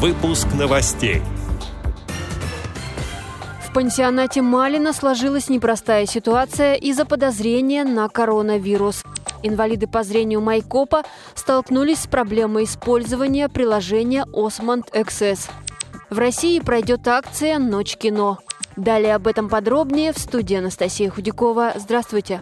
Выпуск новостей. В пансионате Малина сложилась непростая ситуация из-за подозрения на коронавирус. Инвалиды по зрению Майкопа столкнулись с проблемой использования приложения Осмонд XS. В России пройдет акция «Ночь кино». Далее об этом подробнее в студии Анастасия Худякова. Здравствуйте.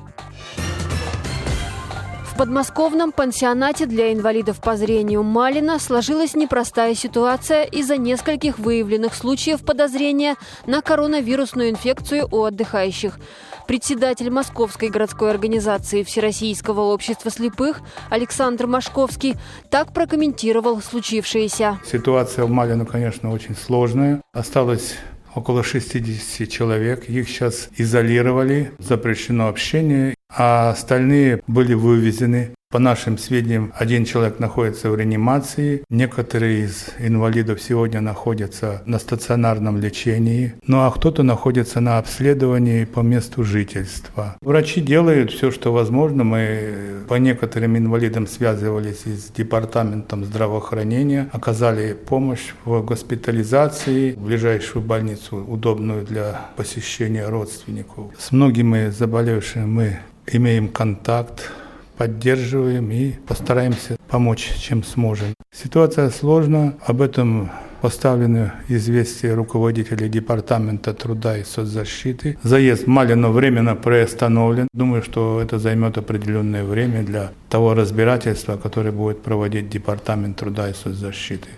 В подмосковном пансионате для инвалидов по зрению Малина сложилась непростая ситуация из-за нескольких выявленных случаев подозрения на коронавирусную инфекцию у отдыхающих. Председатель Московской городской организации Всероссийского общества слепых Александр Машковский так прокомментировал случившееся. Ситуация в Малину, конечно, очень сложная. Осталось около 60 человек. Их сейчас изолировали, запрещено общение, а остальные были вывезены по нашим сведениям, один человек находится в реанимации, некоторые из инвалидов сегодня находятся на стационарном лечении, ну а кто-то находится на обследовании по месту жительства. Врачи делают все, что возможно. Мы по некоторым инвалидам связывались с департаментом здравоохранения, оказали помощь в госпитализации, в ближайшую больницу, удобную для посещения родственников. С многими заболевшими мы имеем контакт, поддерживаем и постараемся помочь, чем сможем. Ситуация сложна, об этом поставлены известия руководителей Департамента труда и соцзащиты. Заезд в Малино временно приостановлен. Думаю, что это займет определенное время для того разбирательства, которое будет проводить Департамент труда и соцзащиты.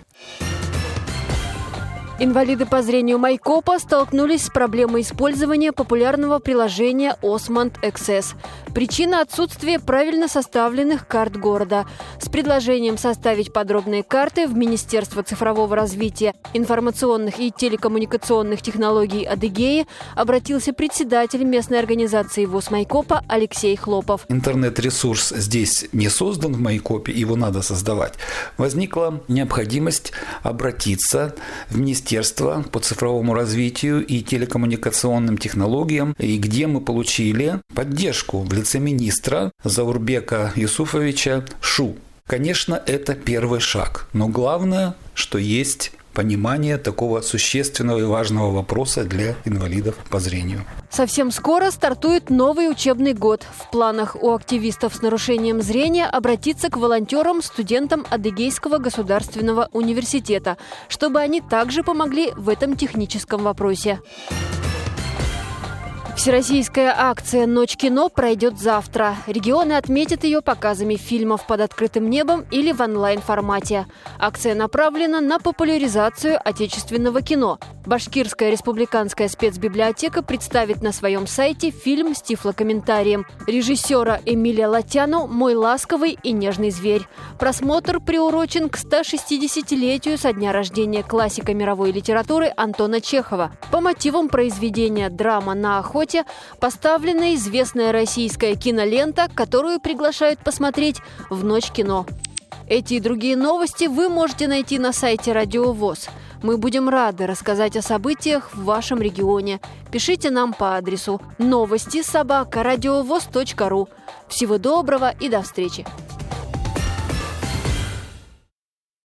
Инвалиды по зрению Майкопа столкнулись с проблемой использования популярного приложения Osmond XS. Причина – отсутствие правильно составленных карт города. С предложением составить подробные карты в Министерство цифрового развития, информационных и телекоммуникационных технологий Адыгеи обратился председатель местной организации ВОЗ Майкопа Алексей Хлопов. Интернет-ресурс здесь не создан в Майкопе, его надо создавать. Возникла необходимость обратиться в Министерство Министерства по цифровому развитию и телекоммуникационным технологиям, и где мы получили поддержку в лице министра Заурбека Юсуфовича Шу. Конечно, это первый шаг, но главное, что есть понимание такого существенного и важного вопроса для инвалидов по зрению. Совсем скоро стартует новый учебный год. В планах у активистов с нарушением зрения обратиться к волонтерам, студентам Адыгейского государственного университета, чтобы они также помогли в этом техническом вопросе. Всероссийская акция «Ночь кино» пройдет завтра. Регионы отметят ее показами фильмов под открытым небом или в онлайн-формате. Акция направлена на популяризацию отечественного кино. Башкирская республиканская спецбиблиотека представит на своем сайте фильм с тифлокомментарием режиссера Эмилия Латяну «Мой ласковый и нежный зверь». Просмотр приурочен к 160-летию со дня рождения классика мировой литературы Антона Чехова. По мотивам произведения «Драма на охоте» работе поставлена известная российская кинолента, которую приглашают посмотреть в «Ночь кино». Эти и другие новости вы можете найти на сайте Радио ВОЗ. Мы будем рады рассказать о событиях в вашем регионе. Пишите нам по адресу новости собака ру. Всего доброго и до встречи!